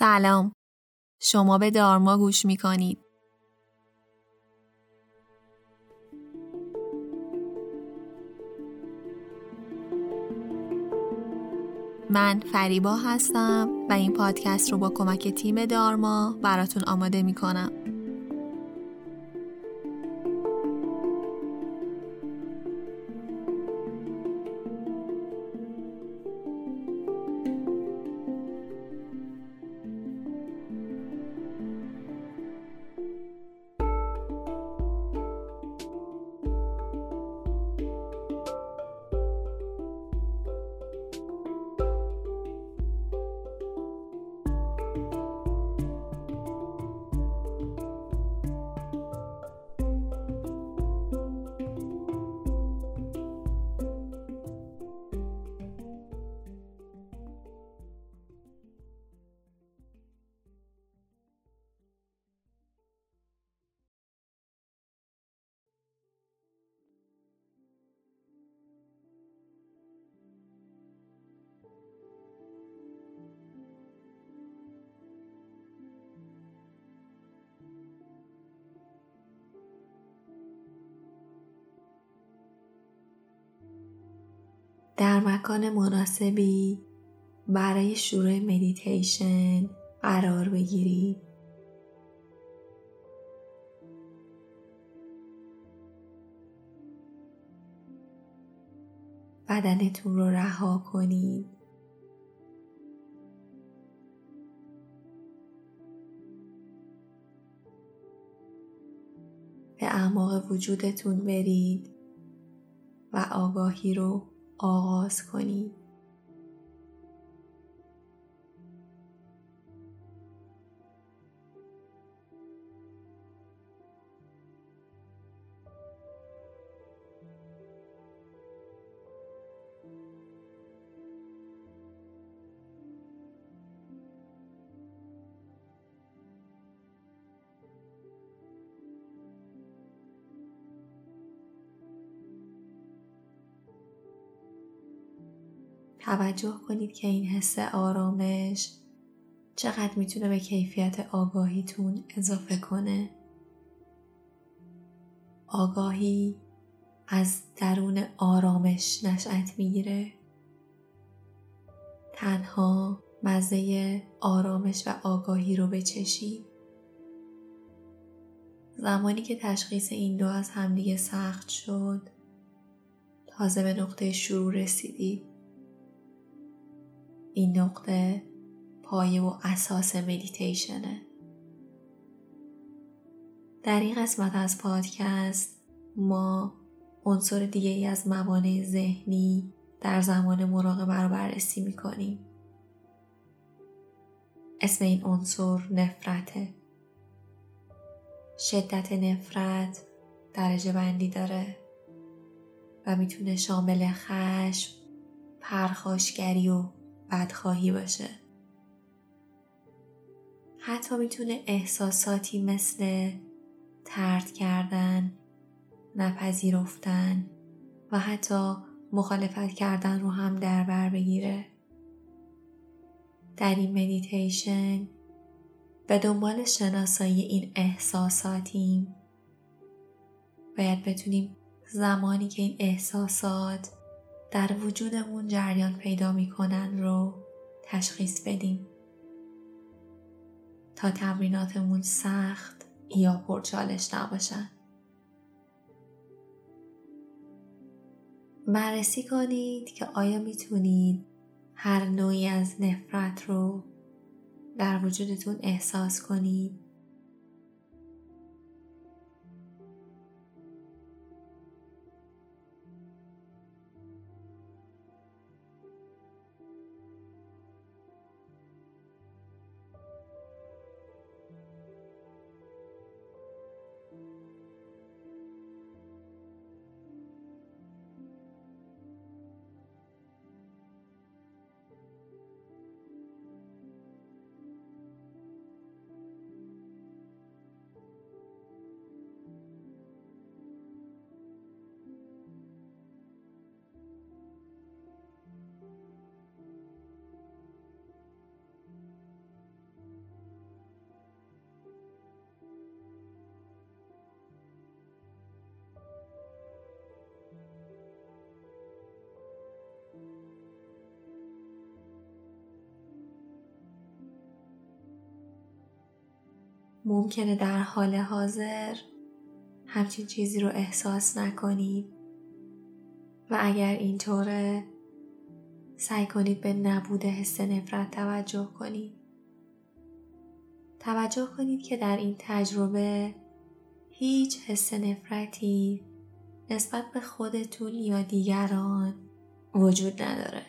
سلام شما به دارما گوش می کنید من فریبا هستم و این پادکست رو با کمک تیم دارما براتون آماده می کنم. در مکان مناسبی برای شروع مدیتیشن قرار بگیرید. بدنتون رو رها کنید. به اعماق وجودتون برید و آگاهی رو آغاز کنید. توجه کنید که این حس آرامش چقدر می‌تونه به کیفیت آگاهیتون اضافه کنه. آگاهی از درون آرامش نشأت می‌گیره. تنها مزه آرامش و آگاهی رو بچشید. زمانی که تشخیص این دو از همدیگه سخت شد تازه به نقطه شروع رسیدید. این نقطه پایه و اساس مدیتیشنه. در این قسمت از پادکست ما عنصر دیگه ای از موانع ذهنی در زمان مراقبه رو بررسی می‌کنیم. اسم این عنصر نفرته. شدت نفرت درجه بندی داره و می‌تونه شامل خشم، پرخاشگری و بدخواهی باشه. حتی می‌تونه احساساتی مثل ترد کردن نپذیرفتن و حتی مخالفت کردن رو هم در بر بگیره. در این مدیتیشن به دنبال شناسایی این احساساتیم. باید بتونیم زمانی که این احساسات در وجودمون جریان پیدا می‌کنن رو تشخیص بدیم. تا تمریناتمون سخت یا پرچالش نباشن. بررسی کنید که آیا می‌تونید هر نوعی از نفرت رو در وجودتون احساس کنید. ممکنه در حال حاضر همچین چیزی رو احساس نکنید و اگر اینطوره سعی کنید به نبود حس نفرت توجه کنید. توجه کنید که در این تجربه هیچ حس نفرتی نسبت به خودتون یا دیگران وجود نداره.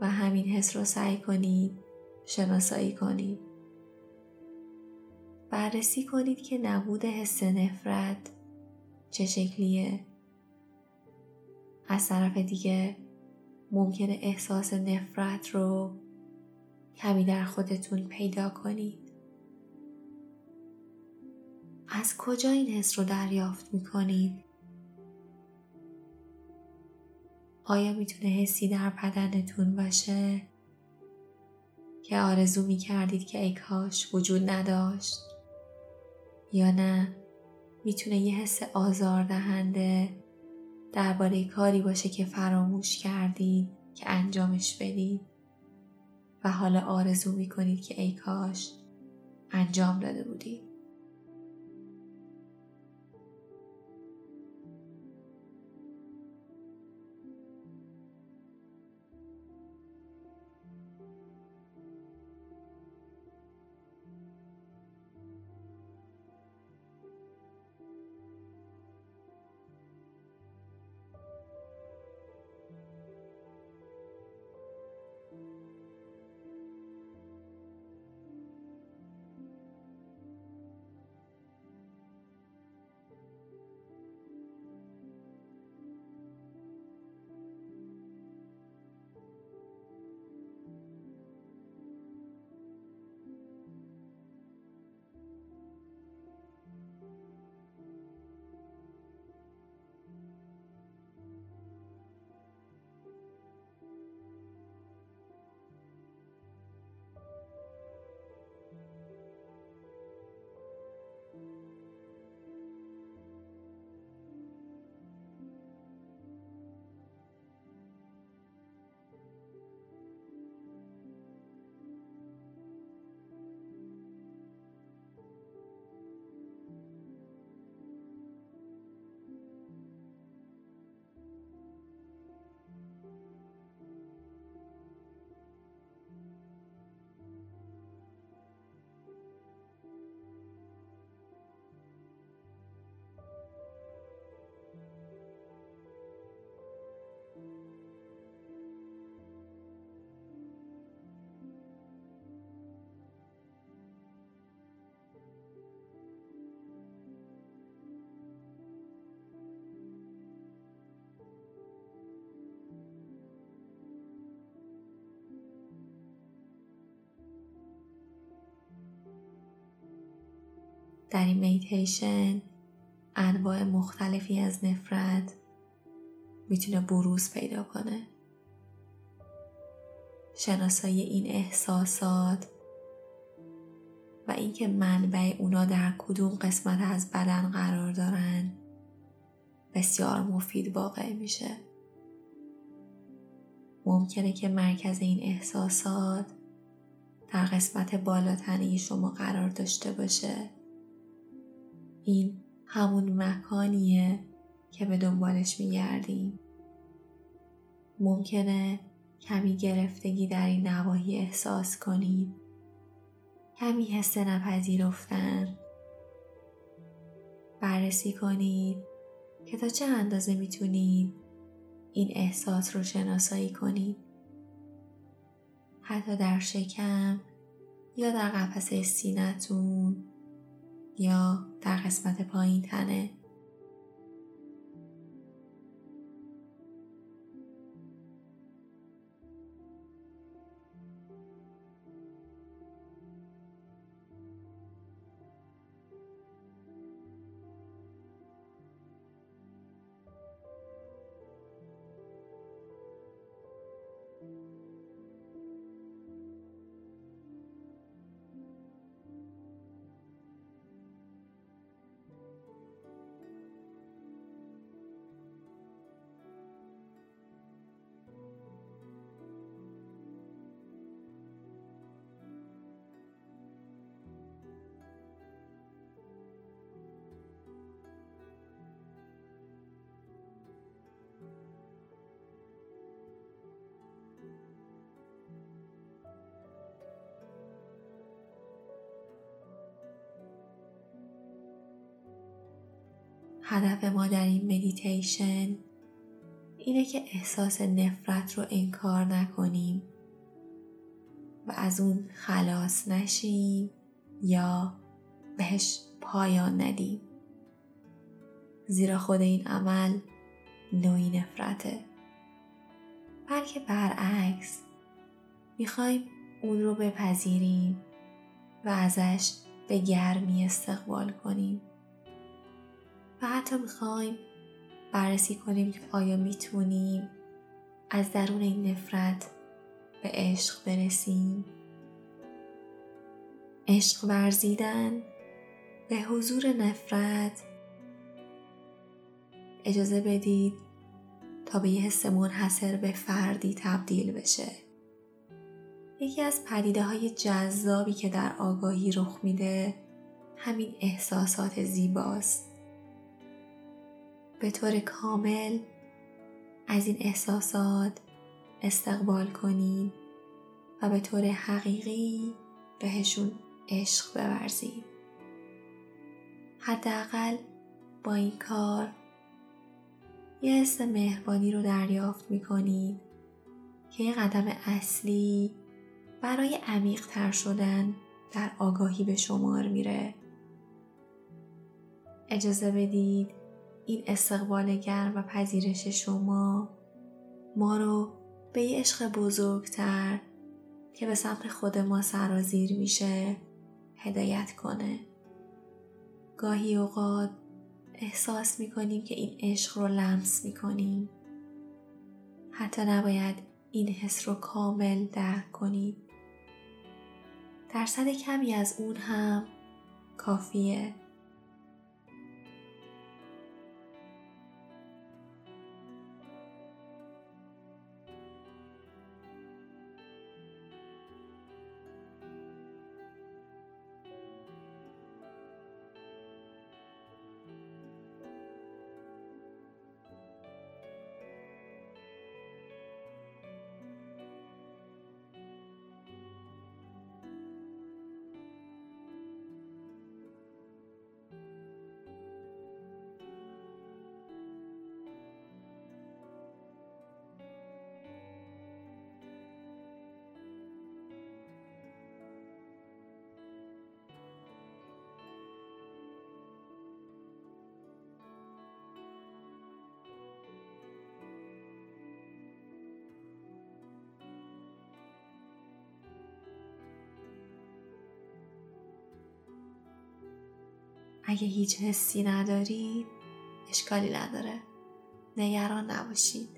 و همین حس رو سعی کنید شناسایی کنید. بررسی کنید که نبود حس نفرت چه شکلیه از طرف دیگه ممکنه احساس نفرت رو کمی در خودتون پیدا کنید. از کجا این حس رو دریافت می‌کنید؟ آیا می‌تونه حسی در بدنتون باشه که آرزو می‌کردید که ای کاش وجود نداشت؟ یا نه می‌تونه یه حس آزار دهنده درباره کاری باشه که فراموش کردید که انجامش بدید و حالا آرزو می‌کنید که ای کاش انجام داده بودید. در این میتیشن انواع مختلفی از نفرت می‌تونه بروز پیدا کنه. شناسایی این احساسات و اینکه منبع اونا در کدوم قسمت از بدن قرار دارن بسیار مفید واقع میشه. ممکنه که مرکز این احساسات در قسمت بالاتنه شما قرار داشته باشه. این همون مکانیه که به دنبالش میگردیم. ممکنه کمی گرفتگی در این نواحی احساس کنید کمی حس نپذیرفتن. بررسی کنید که تا چه اندازه می‌تونید این احساس رو شناسایی کنید. حتی در شکم یا در قفسه سینتون یا در قسمت پایین تنه. هدف ما در این مدیتیشن اینه که احساس نفرت رو انکار نکنیم و از اون خلاص نشیم یا بهش پایان ندیم. زیرا خود این عمل نوعی نفرته. بلکه برعکس می‌خوایم اون رو بپذیریم و ازش به گرمی استقبال کنیم. و حتی می‌خوایم بررسی کنیم که آیا می‌تونیم از درون این نفرت به عشق برسیم. عشق ورزیدن به حضور نفرت. اجازه بدید تا به یه حس منحصر به فردی تبدیل بشه. یکی از پدیده های جذابی که در آگاهی رخ میده همین احساسات زیباست. به طور کامل از این احساسات استقبال کنید و به طور حقیقی بهشون عشق بورزید حداقل با این کار یه حس مهربانی رو دریافت می کنید که یه قدم اصلی برای عمیق تر شدن در آگاهی به شمار میره. اجازه بدید این استقبال گرم و پذیرش شما ما رو به یه عشق بزرگتر که به سمت خود ما سرازیر میشه هدایت کنه. گاهی اوقات احساس می‌کنیم که این عشق رو لمس می‌کنیم. حتی نباید این حس رو کامل درک کنید. درصد کمی از اون هم کافیه. اگه هیچ حسی ندارید اشکالی نداره. نگران نباشید.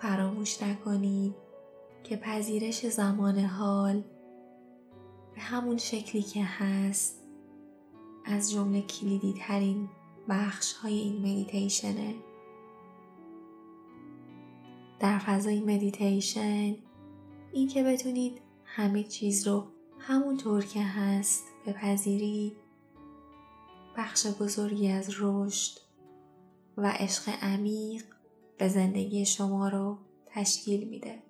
فراموش نکنید که پذیرش زمان حال به همون شکلی که هست از جمله کلیدی ترین بخش های این مدیتیشنه در فضای مدیتیشن این که بتونید همه چیز رو همونطور که هست بپذیرید بخش بزرگی از رشد و عشق عمیق به زندگی شما رو تشکیل میده.